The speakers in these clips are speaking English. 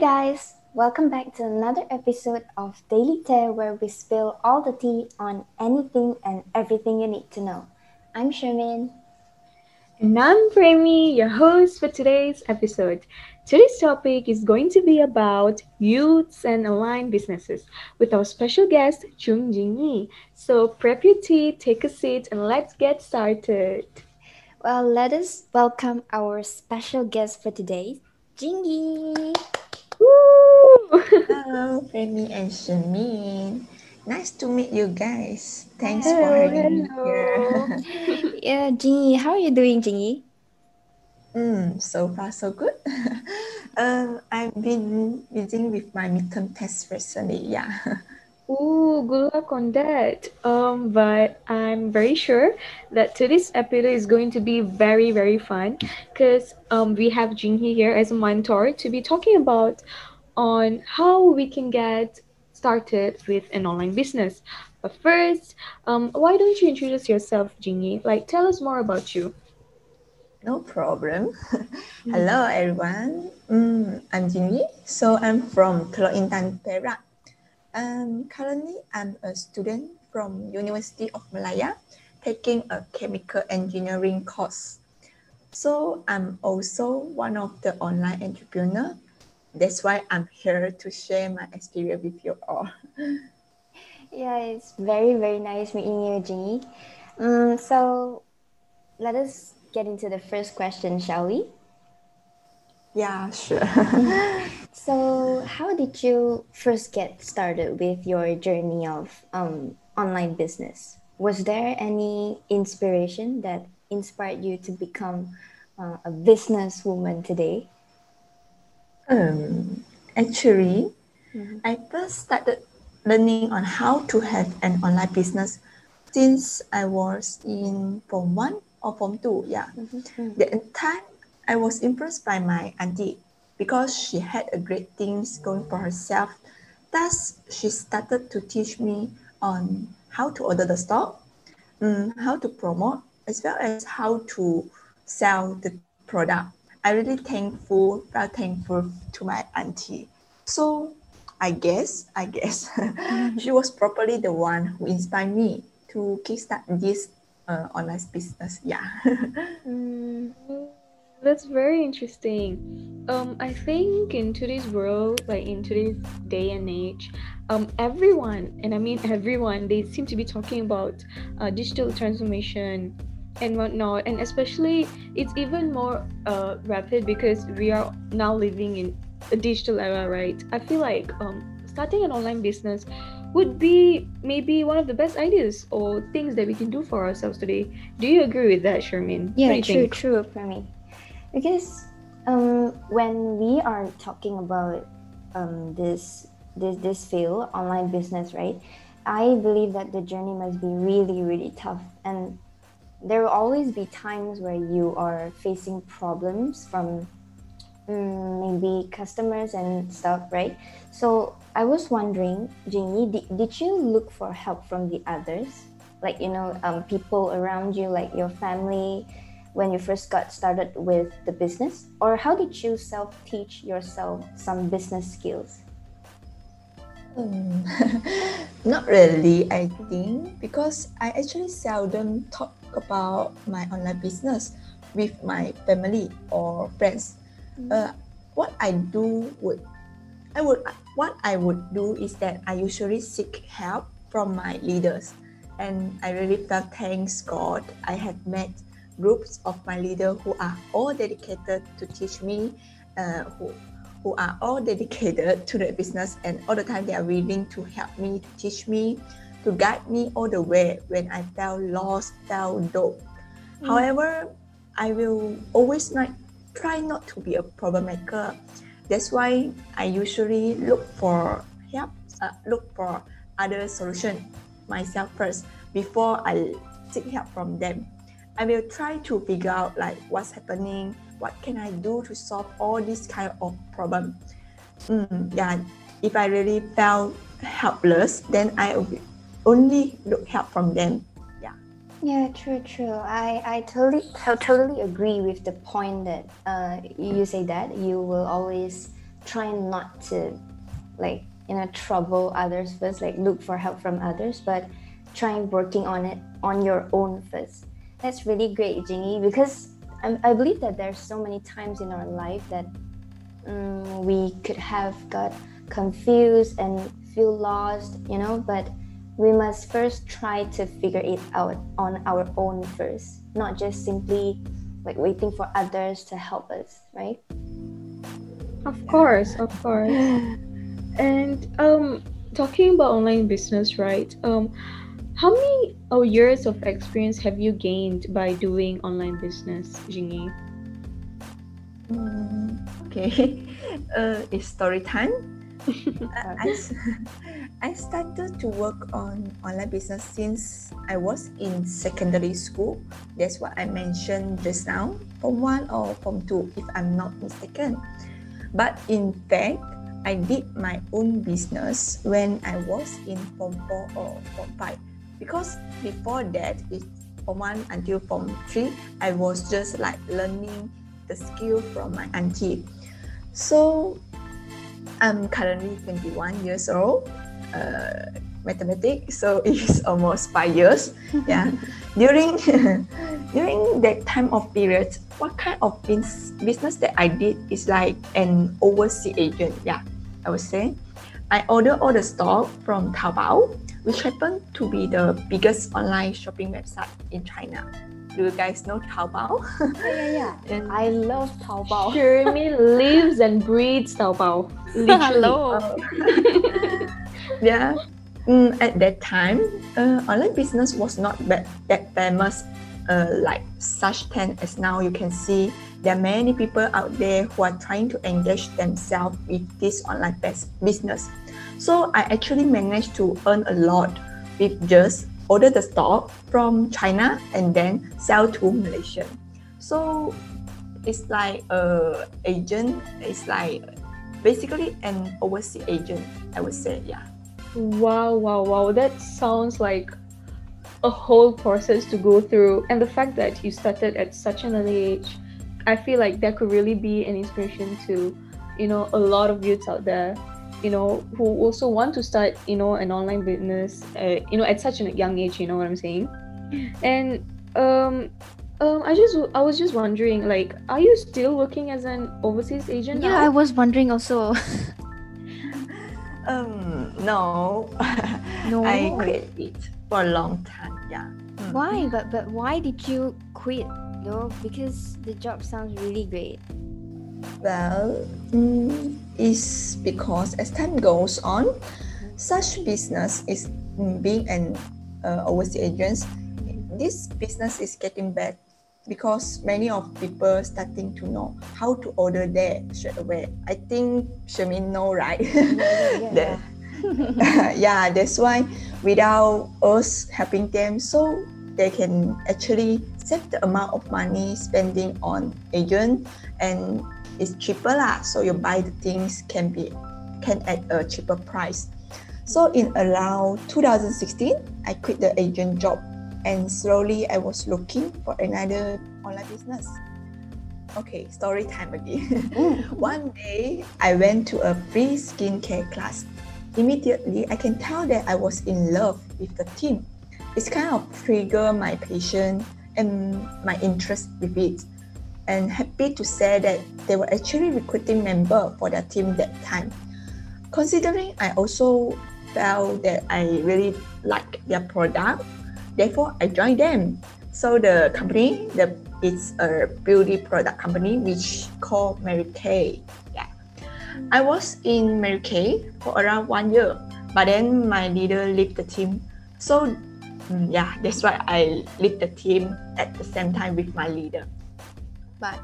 Hey guys, welcome back to another episode of Daily Tear where we spill all the tea on anything and everything you need to know. I'm Shermin. And I'm Premi, your host for today's episode. Today's topic is going to be about youths and online businesses with our special guest, Chung Jingyi. So prep your tea, take a seat, and let's get started. Well, let us welcome our special guest for today, Jingyi. Woo! Hello, Premi and Shamin. Nice to meet you guys. Thanks for Hello, having hello. me here. Yeah, Jingyi, how are you doing, Jingyi? mm, so far, so good. um, I've been busy with my midterm test recently. Yeah. Ooh, good luck on that. Um, but I'm very sure that today's episode is going to be very, very fun because um we have Jingyi here as a mentor to be talking about on how we can get started with an online business. But first, um, why don't you introduce yourself, Jingyi? Like, tell us more about you. No problem. Hello, everyone. Mm, I'm Jingyi. So I'm from Teluk Intan, Perak. Um, currently, I'm a student from University of Malaya, taking a chemical engineering course. So I'm also one of the online entrepreneur. That's why I'm here to share my experience with you all. Yeah, it's very, very nice meeting you, Jingyi. Um, so let us get into the first question, shall we? Yeah, sure. So, how did you first get started with your journey of um, online business? Was there any inspiration that inspired you to become uh, a businesswoman today? Um, actually, I first started learning on how to have an online business since I was in Form 1 or Form 2. Yeah. The time I was impressed by my auntie because she had a great things going for herself. Thus, she started to teach me on how to order the stock, mm, how to promote, as well as how to sell the product. I really thankful, very thankful to my auntie. So I guess, I guess she was probably the one who inspired me to kickstart this uh, online business. Yeah. Mm, That's very interesting. Um, I think in today's world, like in today's day and age, um, everyone, and I mean everyone, they seem to be talking about uh, digital transformation and whatnot. And especially, it's even more uh, rapid because we are now living in a digital era, right? I feel like um, starting an online business would be maybe one of the best ideas or things that we can do for ourselves today. Do you agree with that, Shermin? Yeah, true, think? true, for me. Because um, when we are talking about um, this this this field, online business, right? I believe that the journey must be really, really tough, and there will always be times where you are facing problems from mm, maybe customers and stuff, right? So I was wondering, Jingyi, did, did you look for help from the others? Like, you know, um, people around you, like your family, when you first got started with the business? Or how did you self teach yourself some business skills? Um, not really, I think, because I actually seldom talk about my online business with my family or friends. Uh, what I do would, I would, what I would do is that I usually seek help from my leaders, and I really felt thanks God I had met groups of my leader who are all dedicated to teach me, uh, who who are all dedicated to the business and all the time they are willing to help me, to teach me, to guide me all the way when I felt lost, felt dope. However, I will always not try not to be a problem maker. That's why I usually look for help, uh, look for other solution myself first before I seek help from them. I will try to figure out like what's happening, what can I do to solve all this kind of problem. Mm, yeah, if I really felt helpless, then I only look help from them. Yeah. Yeah, true, true. I, I totally to- totally agree with the point that uh, you say that you will always try not to like you know trouble others first like look for help from others but try working on it on your own first that's really great Jingyi because I, I believe that there's so many times in our life that um, we could have got confused and feel lost you know but we must first try to figure it out on our own first not just simply like waiting for others to help us right? Of course of course. And um talking about online business right um how many oh, years of experience have you gained by doing online business Jingyi Mm, okay, uh, it's story time. Uh, I, I started to work on online business since I was in secondary school. That's what I mentioned just now, Form 1 or Form 2, if I'm not mistaken. But in fact, I did my own business when I was in Form 4 or Form 5. Because before that, it's Form 1 until Form 3, I was just like learning the skill from my auntie. So I'm currently 21 years old. Uh, mathematics, so it's almost five years. Yeah. during during that time of period, what kind of bus- business that I did is like an overseas agent. Yeah, I would say. I order all the stock from Taobao, which happened to be the biggest online shopping website in China. Do you guys know Taobao? yeah yeah And i love taobao Jeremy lives and breathes Taobao. Literally. hello yeah. Mm, at that time, uh, online business was not that, that famous uh, like such trend as now. You can see there are many people out there who are trying to engage themselves with this online bus- business. So I actually managed to earn a lot with just order the stock from China and then sell to Malaysia. So it's like a agent. It's like basically an overseas agent. I would say, yeah. Wow, wow, wow. That sounds like a whole process to go through. And the fact that you started at such an early age, I feel like that could really be an inspiration to, you know, a lot of youths out there, you know, who also want to start, you know, an online business, uh, you know, at such a young age, you know what I'm saying? And um um, I just I was just wondering, like, are you still working as an overseas agent Yeah, I was wondering also. Um, no, No. I quit it for a long time. Yeah. Mm. why but but why did you quit though because the job sounds really great Well, mm, it's because as time goes on, such business is being an uh, overseas agent. This business is getting bad because many of people starting to know how to order there straight away. I think Shamin know, right? yeah, That- yeah, that's why without us helping them, so they can actually save the amount of money spending on agent and it's cheaper lah. So you buy the things can be can at a cheaper price. So in around 2016, I quit the agent job and slowly I was looking for another online business. Okay, story time again. Mm. One day I went to a free skincare class. Immediately I can tell that I was in love with the team. It's kind of trigger my passion and my interest with it. And happy to say that they were actually recruiting member for their team that time. Considering I also felt that I really like their product, therefore I joined them. So the company, the it's a beauty product company which called Mary Kay. Yeah, I was in Mary Kay for around one year, but then my leader left the team. So mm, yeah, that's why I left the team at the same time with my leader. But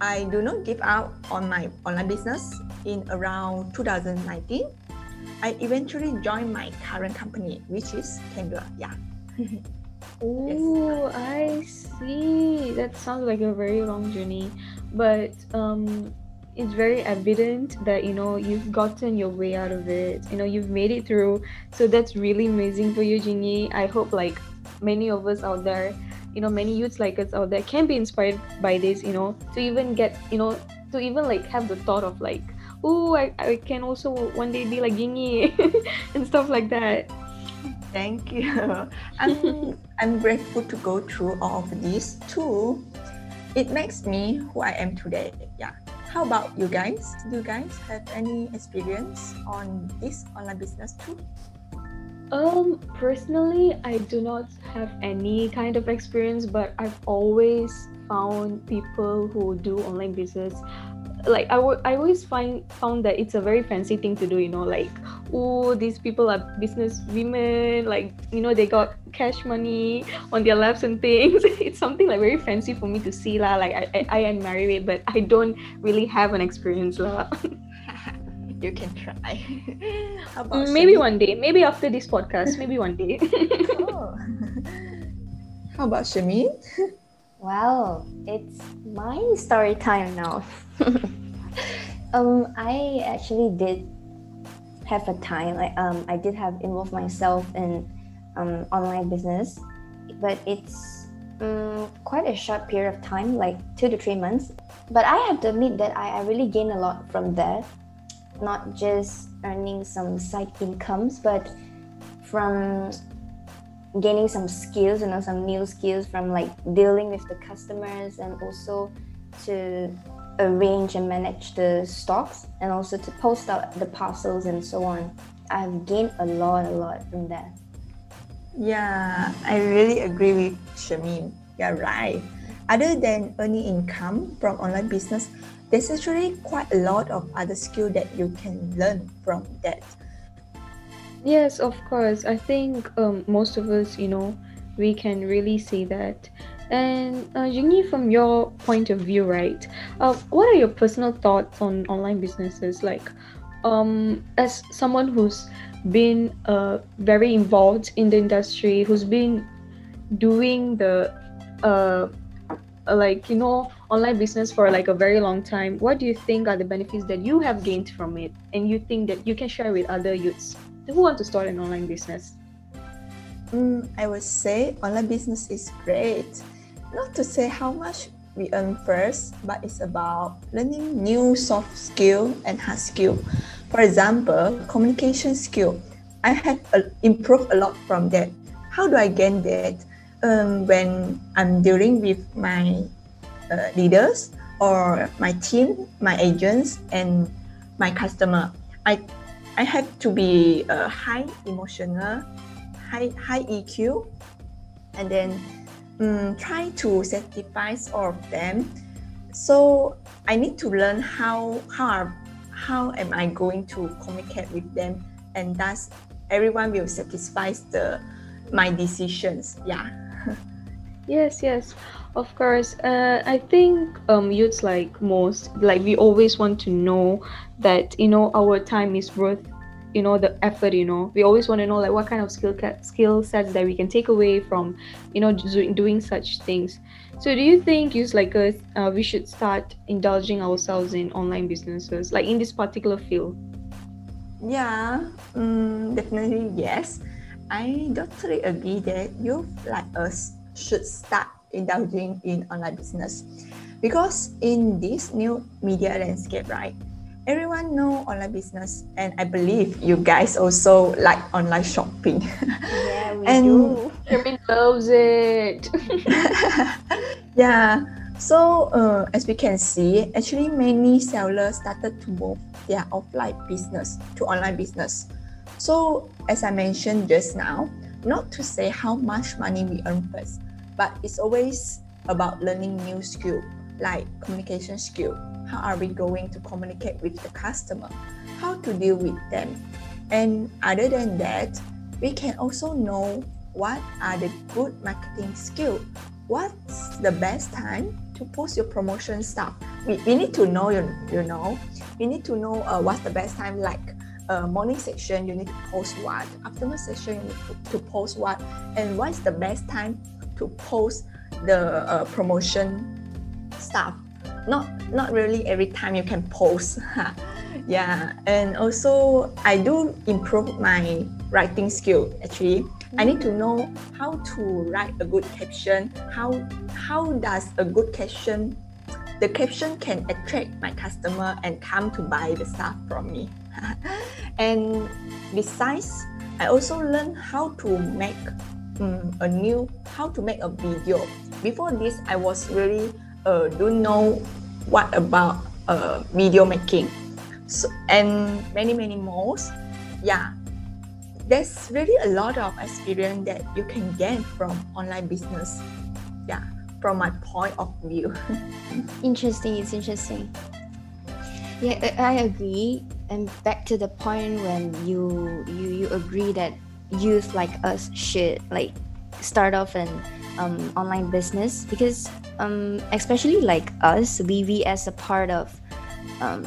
I do not give up on my online business. In around 2019, I eventually joined my current company, which is Kangler. Yeah. Oh, I see. That sounds like a very long journey, but um, it's very evident that you know you've gotten your way out of it. You know, you've made it through. So that's really amazing for you, Jingyi. I hope like many of us out there, you know, many youths like us out there can be inspired by this. You know, to even get, you know, to even like have the thought of like oh, I, I can also one day be like Yingy and stuff like that. Thank you. I'm, I'm grateful to go through all of this too. It makes me who I am today. Yeah. How about you guys? Do you guys have any experience on this online business too? Um, personally, I do not have any kind of experience, but I've always found people who do online business. Like I, w- I always find found that it's a very fancy thing to do you know like oh these people are business women like you know they got cash money on their laps and things. It's something like very fancy for me to see lah like I, I, I am married but I don't really have an experience lah you can try mm, maybe one day maybe after this podcast maybe one day oh. how about Shamin Well, it's my story time now. um, I actually did have a time. Like, um, I did have involved myself in um, online business, but it's um, quite a short period of time, like two to three months. But I have to admit that I, I really gained a lot from that, not just earning some side incomes, but from gaining some skills, you know, some new skills from like dealing with the customers and also to arrange and manage the stocks and also to post out the parcels and so on. I've gained a lot, a lot from that. Yeah, I really agree with Shamin. You're right. Other than earning income from online business, there's actually quite a lot of other skill that you can learn from that. Yes, of course. I think um, most of us, you know, we can really see that. And uh, Jingyi, from your point of view, right? Uh, what are your personal thoughts on online businesses? Like, um, as someone who's been uh, very involved in the industry, who's been doing the uh, like you know online business for like a very long time what do you think are the benefits that you have gained from it and you think that you can share with other youths who want to start an online business? Mm, I would say online business is great. Not to say how much we earn first, but it's about learning new soft skill and hard skill. For example, communication skill. I have uh, improved a lot from that. How do I gain that? Um, when I'm dealing with my leaders or my team, my agents, and my customer, I I have to be a high emotional, high high EQ, and then um, try to satisfy all of them. So I need to learn how how are, how am I going to communicate with them, and thus everyone will satisfy the my decisions. Yeah. yes, yes. Of course, uh, I think um, youths like most, like we always want to know that you know our time is worth, you know, the effort. You know, we always want to know like what kind of skill skill sets that we can take away from, you know, doing such things. So, do you think youths like us, uh, we should start indulging ourselves in online businesses, like in this particular field? Yeah, um, definitely yes. I totally agree that you like us should start indulging in online business. Because in this new media landscape right everyone know online business and i believe you guys also like online shopping. Yeah we and do. Jeremy loves it. Yeah. So uh, as we can see actually many sellers started to move their offline business to online business. So as i mentioned just now not to say how much money we earn first but it's always about learning new skill like communication skill. How are we going to communicate with the customer? How to deal with them? And other than that we can also know what are the good marketing skill. What's the best time to post your promotion stuff? We, we need to know you, you know. We need to know uh, what's the best time like uh, morning session you need to post what. Afternoon session you need to, to post what. And what's the best time to post the uh, promotion stuff. Not not really every time you can post yeah and also i do improve my writing skill actually. I need to know how to write a good caption. How how does a good caption the caption can attract my customer and come to buy the stuff from me. and besides, I also learn how to make um, a new how to make a video. Before this, I was really uh, don't know what about uh, video making, so and many many more. Yeah, there's really a lot of experience that you can gain from online business. Yeah, from my point of view. interesting. It's interesting. Yeah, I agree. And back to the point when you you you agree that youth like us should like start off an um, online business because um, especially like us we we as a part of um,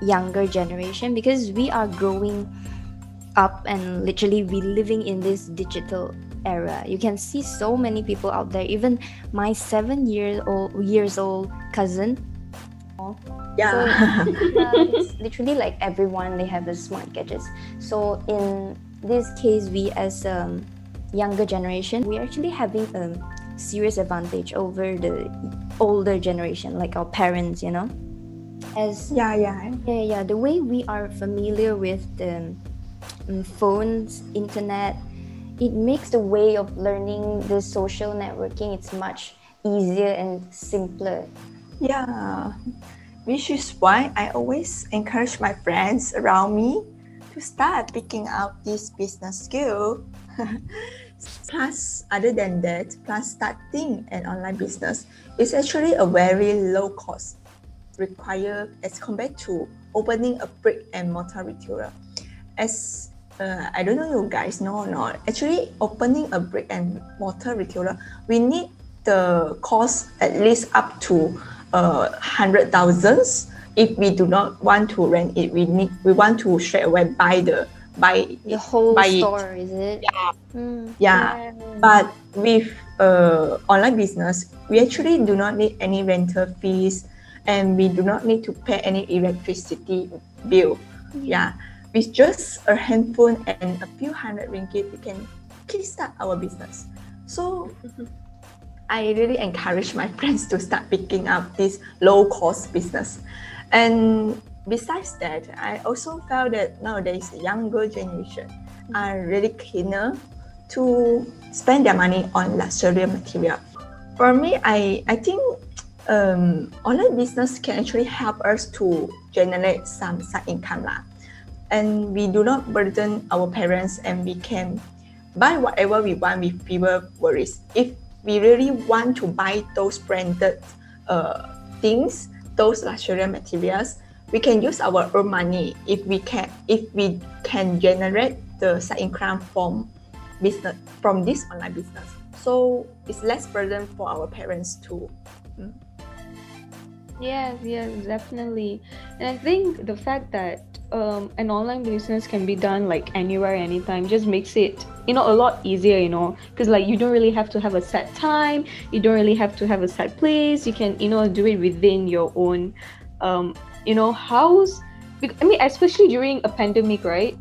younger generation because we are growing up and literally we living in this digital era. You can see so many people out there. Even my seven year old years old cousin. Yeah. So, yeah, it's literally like everyone they have the smart gadgets. So in this case we as a younger generation we actually having a serious advantage over the older generation like our parents you know? As yeah yeah. Yeah yeah the way we are familiar with the um, phones internet it makes the way of learning the social networking it's much easier and simpler. Yeah. Which is why i always encourage my friends around me to start picking out this business skill. plus, other than that, plus starting an online business is actually a very low cost required as compared to opening a brick and mortar retailer. As uh, I don't know you guys know or not, actually opening a brick and mortar retailer, we need the cost at least up to uh, hundred thousands if we do not want to rent it, we need we want to straight away buy the buy the whole buy store, it. is it? Yeah. Mm. yeah. But with uh, online business, we actually do not need any rental fees and we do not need to pay any electricity bill. Mm. Yeah. With just a handphone and a few hundred ringgit, we can kickstart our business. So I really encourage my friends to start picking up this low cost business. And besides that, I also felt that nowadays the younger generation are really keener to spend their money on luxury material. For me, I, I think um, online business can actually help us to generate some side income. Lah. And we do not burden our parents and we can buy whatever we want with fewer worries. If we really want to buy those branded uh, things, those luxury materials, we can use our own money if we can if we can generate the side income from business from this online business. So it's less burden for our parents too. Mm. Yes, yes, definitely. And I think the fact that um, an online business can be done like anywhere, anytime, just makes it you know a lot easier. You know, because like you don't really have to have a set time. You don't really have to have a set place. You can you know do it within your own, um, you know, house. I mean, especially during a pandemic, right?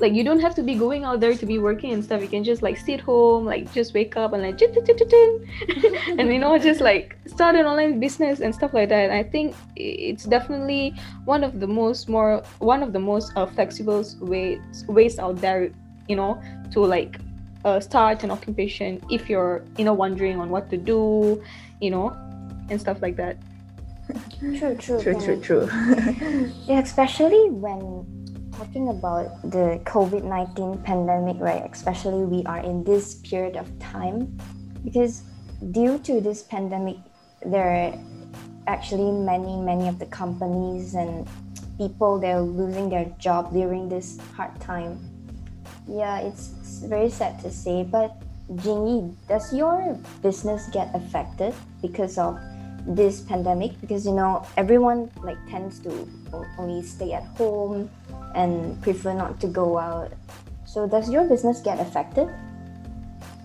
Like you don't have to be going out there to be working and stuff. You can just like sit home like just wake up and like and you know just like start an online business and stuff like that. I think it's definitely one of the most more one of the most uh, flexible ways ways out there you know to like uh, start an occupation if you're you know wondering on what to do you know and stuff like that. True true true. true true. Yeah especially when talking about the COVID 19 pandemic, right? Especially we are in this period of time because due to this pandemic, there are actually many, many of the companies and people they're losing their job during this hard time. Yeah, it's, very sad to say, but Jingyi, does your business get affected because of this pandemic because you know everyone like tends to only stay at home and prefer not to go out. So does your business get affected?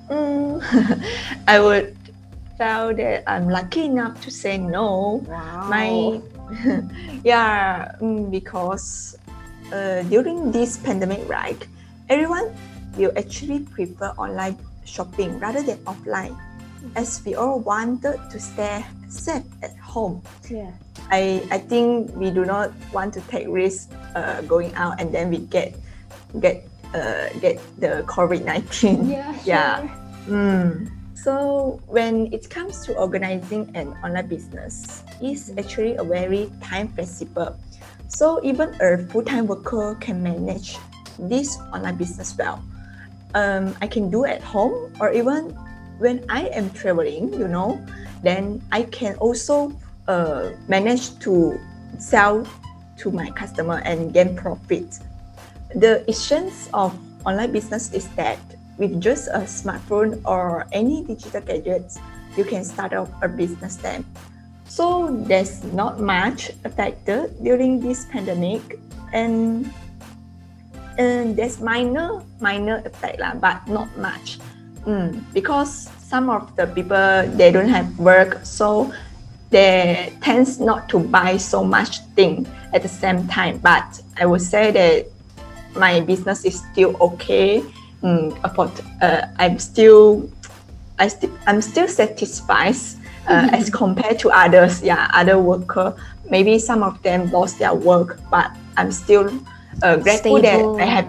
Mm, i would feel that i'm lucky enough to say no. Wow. my yeah mm, because uh, during this pandemic right everyone will actually prefer online shopping rather than offline. As we all wanted to stay safe at home. Yeah. I, I think we do not want to take risks uh, going out and then we get get uh, get the COVID nineteen. Yeah. Yeah. sure. Mm. So when it comes to organizing an online business, it's actually a very time flexible. So even a full-time worker can manage this online business well. Um, I can do at home or even when I am traveling, you know, then I can also uh, manage to sell to my customer and gain profit. The essence of online business is that with just a smartphone or any digital gadgets, you can start up a business then. So there's not much affected during this pandemic and and there's minor minor effect lah, but not much. Mm, because some of the people they don't have work, so they tends not to buy so much thing at the same time. But I would say that my business is still okay. Mm, about, uh, I'm still I st- I'm still satisfied uh, as compared to others. Yeah, other worker. Maybe some of them lost their work, but I'm still uh, grateful Stable, that I have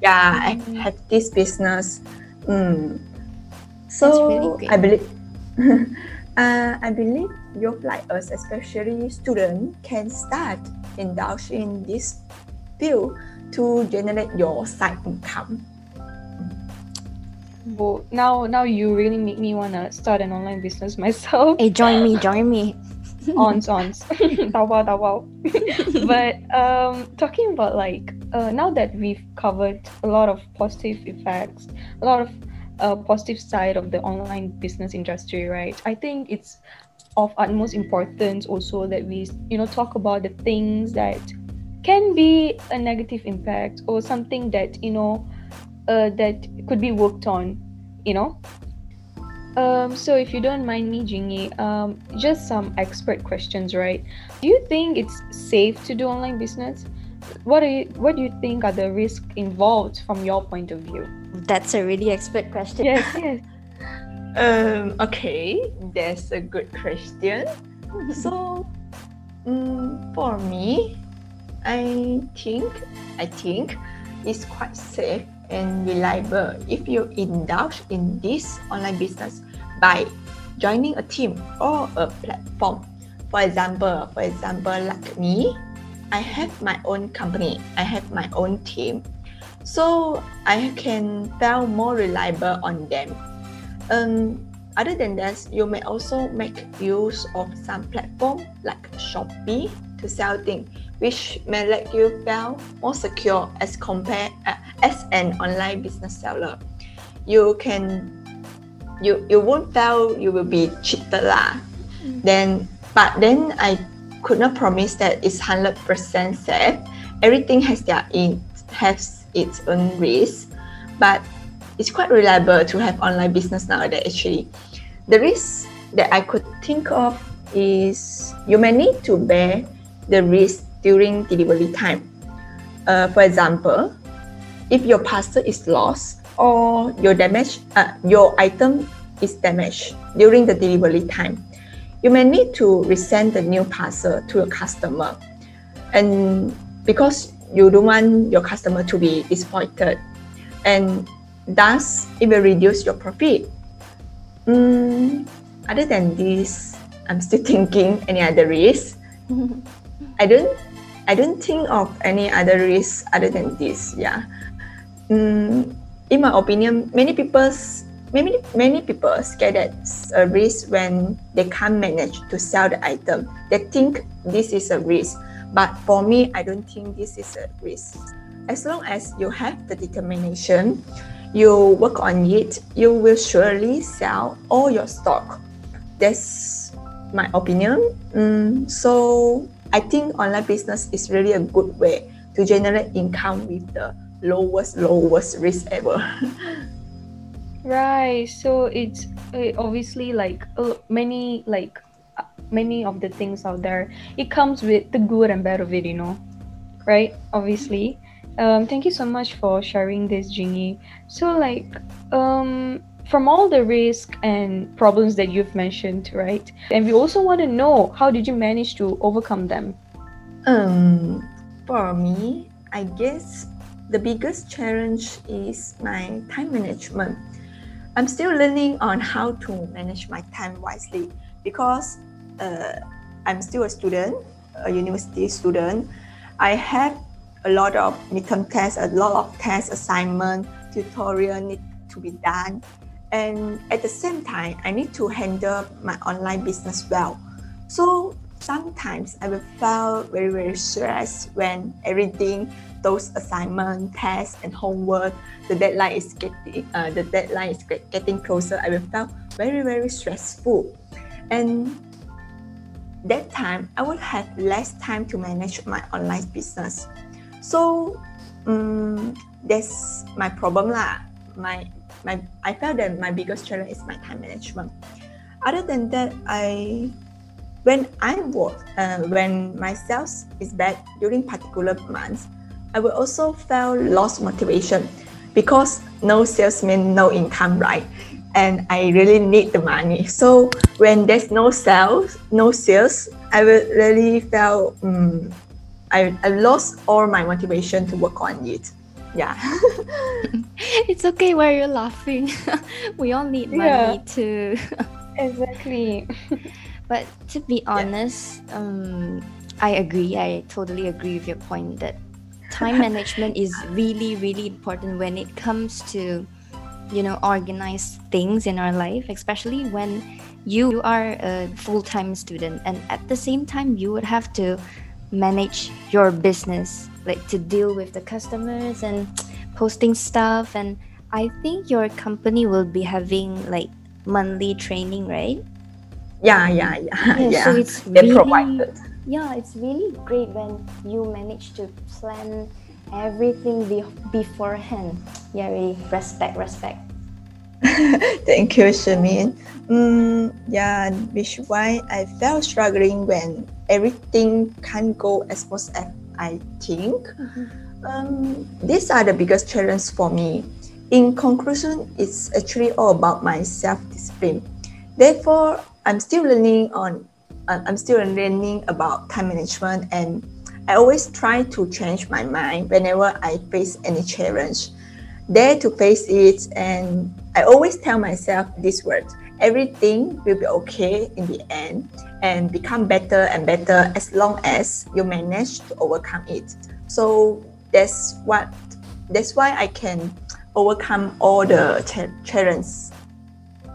yeah. yeah I have this business. Mm. So really. I believe uh, I believe youth like us, especially students, can start indulge in this field to generate your side income. Well, now now you really make me wanna start an online business myself. Hey, join me, join me. ons ons Taobao Taobao but um talking about like uh, now that we've covered a lot of positive effects a lot of uh, positive side of the online business industry right i think it's of utmost importance also that we you know talk about the things that can be a negative impact or something that you know uh, that could be worked on you know um, so if you don't mind me, Jingyi, um, just some expert questions, right? Do you think it's safe to do online business? What are you, what do you think are the risks involved from your point of view? That's a really expert question. Yes, yes. Um, okay, that's a good question. so, um, for me, I think I think it's quite safe and reliable if you indulge in this online business by joining a team or a platform. For example, for example, like me, I have my own company. I have my own team, so I can feel more reliable on them. Um, other than that, you may also make use of some platform like Shopee to sell things, which may let you feel more secure as compared uh, as an online business seller. You can you you won't feel you will be cheated lah. Then but then I could not promise that it's hundred percent safe. Everything has their in has its own risk, but it's quite reliable to have online business nowadays actually. The risk that I could think of is you may need to bear the risk during delivery time. Uh, for example, if your parcel is lost or your damage, uh, your item is damaged during the delivery time, you may need to resend the new parcel to your customer. And because you don't want your customer to be disappointed, and thus it will reduce your profit. Mm, other than this, I'm still thinking any other risk. I don't I don't think of any other risk other than this. Yeah. Mm, in my opinion, many people's many many people scared that a risk when they can't manage to sell the item. They think this is a risk. But for me, I don't think this is a risk. As long as you have the determination, you work on it, you will surely sell all your stock. That's my opinion. Mm, so I think online business is really a good way to generate income with the lowest lowest risk ever. Right. So it's obviously like many like uh, many of the things out there. It comes with the good and bad of it, you know. Right? Obviously. Um, thank you so much for sharing this, Jingyi. So like um from all the risk and problems that you've mentioned, right? And we also want to know how did you manage to overcome them? Um, for me, I guess the biggest challenge is my time management. I'm still learning on how to manage my time wisely because uh, I'm still a student, a university student. I have a lot of midterm tests, a lot of test assignment, tutorial need to be done. And at the same time, I need to handle my online business well. So sometimes I will feel very, very stressed when everything, those assignment, tests, and homework, the deadline is getting, uh, the deadline is getting closer. I will feel very, very stressful. And that time, I will have less time to manage my online business. So um, that's my problem lah. My my I felt that my biggest challenge is my time management. Other than that, I when I work uh, when my sales is bad during particular months, I will also feel lost motivation because no sales mean no income, right? And I really need the money. So when there's no sales, no sales, I will really feel um, I, I lost all my motivation to work on it. Yeah. it's okay why you're laughing. we all need money yeah. to Exactly. but to be honest, yeah. um I agree. I totally agree with your point that time management is really, really important when it comes to you know organize things in our life especially when you are a full-time student and at the same time you would have to manage your business like to deal with the customers and posting stuff. And i think your company will be having like monthly training right? Yeah yeah yeah yeah, yeah. so it's they really, provided. Yeah it's really great when you manage to plan everything be- beforehand. Yeah really respect respect. Thank you, Shamin. Mm, yeah, which why I felt struggling when everything can't go as smooth as I think. Mm-hmm. Um, these are the biggest challenges for me. In conclusion, it's actually all about my self-discipline. Therefore, I'm still learning on. Uh, I'm still learning about time management, and I always try to change my mind whenever I face any challenge. Dare to face it, and I always tell myself this word: everything will be okay in the end and become better and better as long as you manage to overcome it. So that's what that's why I can overcome all the ch- challenges.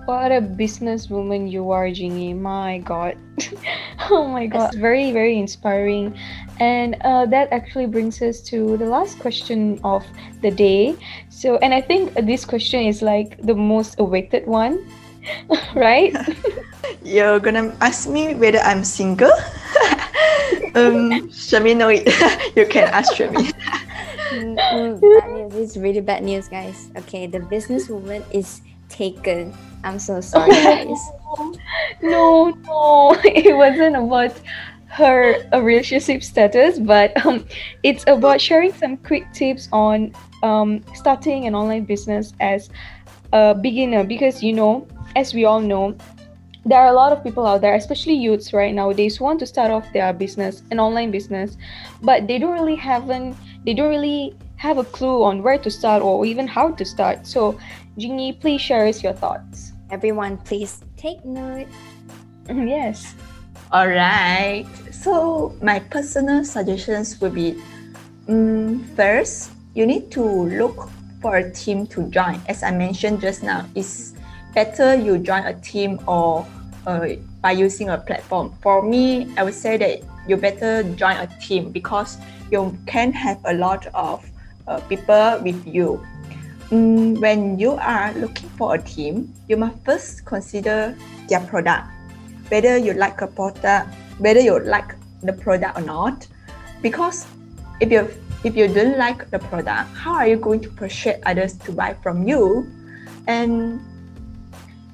What a businesswoman you are, Jingyi. My God. oh my God. It's very, very inspiring. And uh, that actually brings us to the last question of the day. So, and I think this question is like the most awaited one right? You're gonna ask me whether I'm single? um, Shami, know it. you can ask Shami. mm, mm, bad news. It's really bad news, guys. Okay, the businesswoman is taken. I'm so sorry, guys. no, no, it wasn't about her relationship status, but um, it's about sharing some quick tips on um, starting an online business as a beginner because you know as we all know, there are a lot of people out there, especially youths right nowadays, who want to start off their business, an online business, but they don't really haven't they don't really have a clue on where to start or even how to start. So, Jingyi, please share us your thoughts. Everyone, please take note. yes. All right. So, my personal suggestions would be um, first, you need to look for a team to join. As I mentioned just now, is better you join a team or uh, by using a platform. For me, I would say that you better join a team because you can have a lot of uh, people with you. Mm, when you are looking for a team, you must first consider their product, whether you like a product, whether you like the product or not. Because if you if you don't like the product, how are you going to persuade others to buy from you? And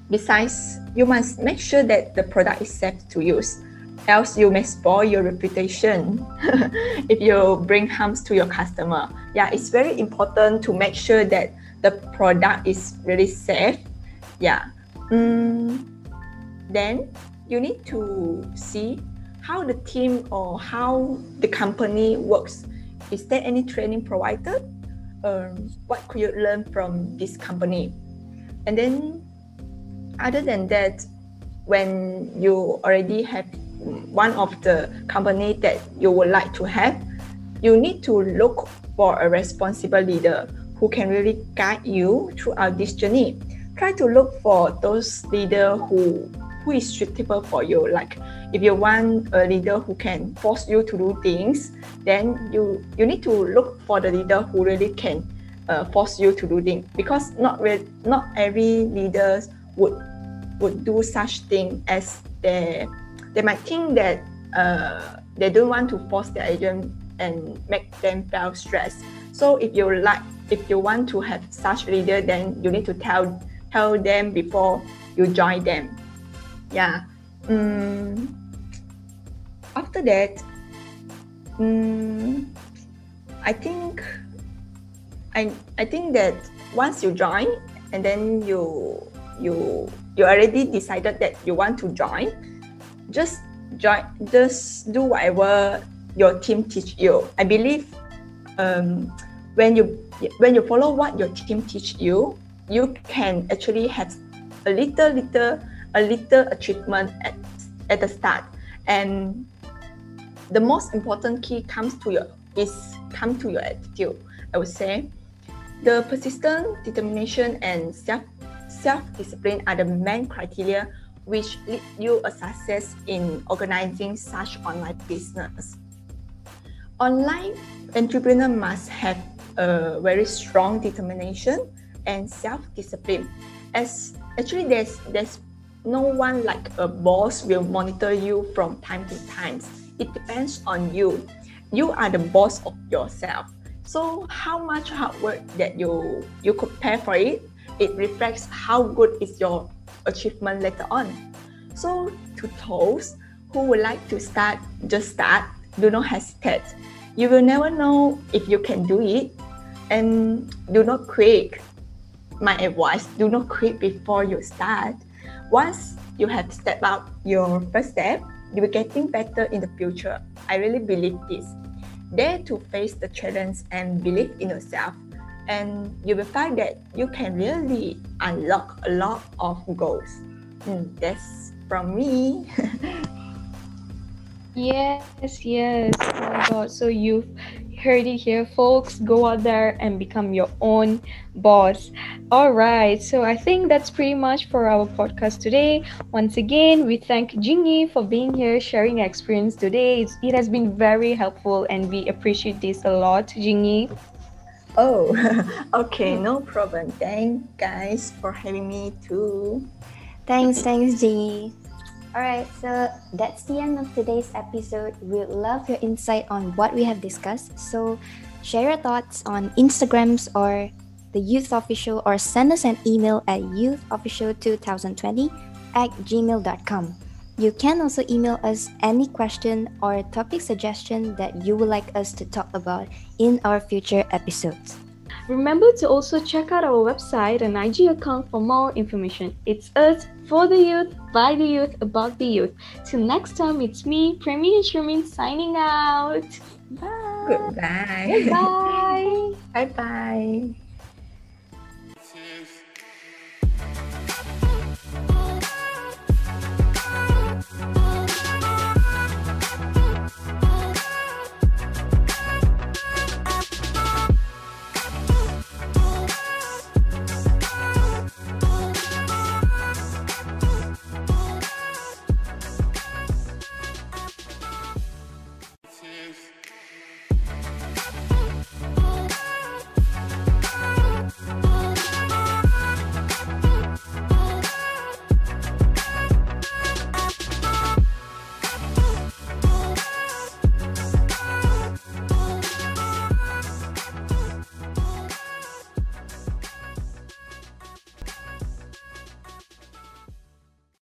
Besides, you must make sure that the product is safe to use, else you may spoil your reputation if you bring harms to your customer. Yeah, it's very important to make sure that the product is really safe Yeah. Mm, then you need to see how the team or how the company works. Is there any training provided? Um, what could you learn from this company? And then, other than that, when you already have one of the company that you would like to have, you need to look for a responsible leader who can really guide you throughout this journey. Try to look for those leader who who is suitable for you. Like if you want a leader who can force you to do things, then you you need to look for the leader who really can uh, force you to do things. Because not re- not every leaders would would do such thing as they they might think that uh, they don't want to force their agent and make them feel stressed. So if you like, if you want to have such leader, then you need to tell tell them before you join them. Yeah. Um, after that, um, I think I I think that once you join and then you you you already decided that you want to join, just join just do whatever your team teach you. I believe um, when you when you follow what your team teach you, you can actually have a little little a little achievement at, at the start. And the most important key comes to your is come to your attitude. I would say the persistent determination and self self discipline are the main criteria which lead you a success in organizing such online business. Online entrepreneur must have a very strong determination and self-discipline. As actually there's there's no one like a boss will monitor you from time to time. It depends on you. You are the boss of yourself. So how much hard work that you you could pay for it, it reflects how good is your achievement later on. So to those who would like to start, just start. Do not hesitate. You will never know if you can do it. And do not quit. My advice, do not quit before you start. Once you have stepped out your first step, you will getting better in the future. I really believe this. Dare to face the challenge and believe in yourself and you will find that you can really unlock a lot of goals. Mm, that's from me. Yes, yes. Oh my God. So you've heard it here, folks. Go out there and become your own boss. All right. So I think that's pretty much for our podcast today. Once again, we thank Jingyi for being here, sharing experience today. It's, it has been very helpful and we appreciate this a lot, Jingyi. Oh, okay, hmm. no problem. Thank guys for having me too. Thanks, thanks, Jingyi. Alright, so that's the end of today's episode. We'd love your insight on what we have discussed. So share your thoughts on Instagrams or the Youth Official or send us an email at youthofficial2020 at gmail.com. You can also email us any question or topic suggestion that you would like us to talk about in our future episodes. Remember to also check out our website and IG account for more information. It's us for the youth, by the youth, about the youth. Till next time, it's me, Premier Shermin, signing out. Bye. Goodbye. Bye. Bye bye.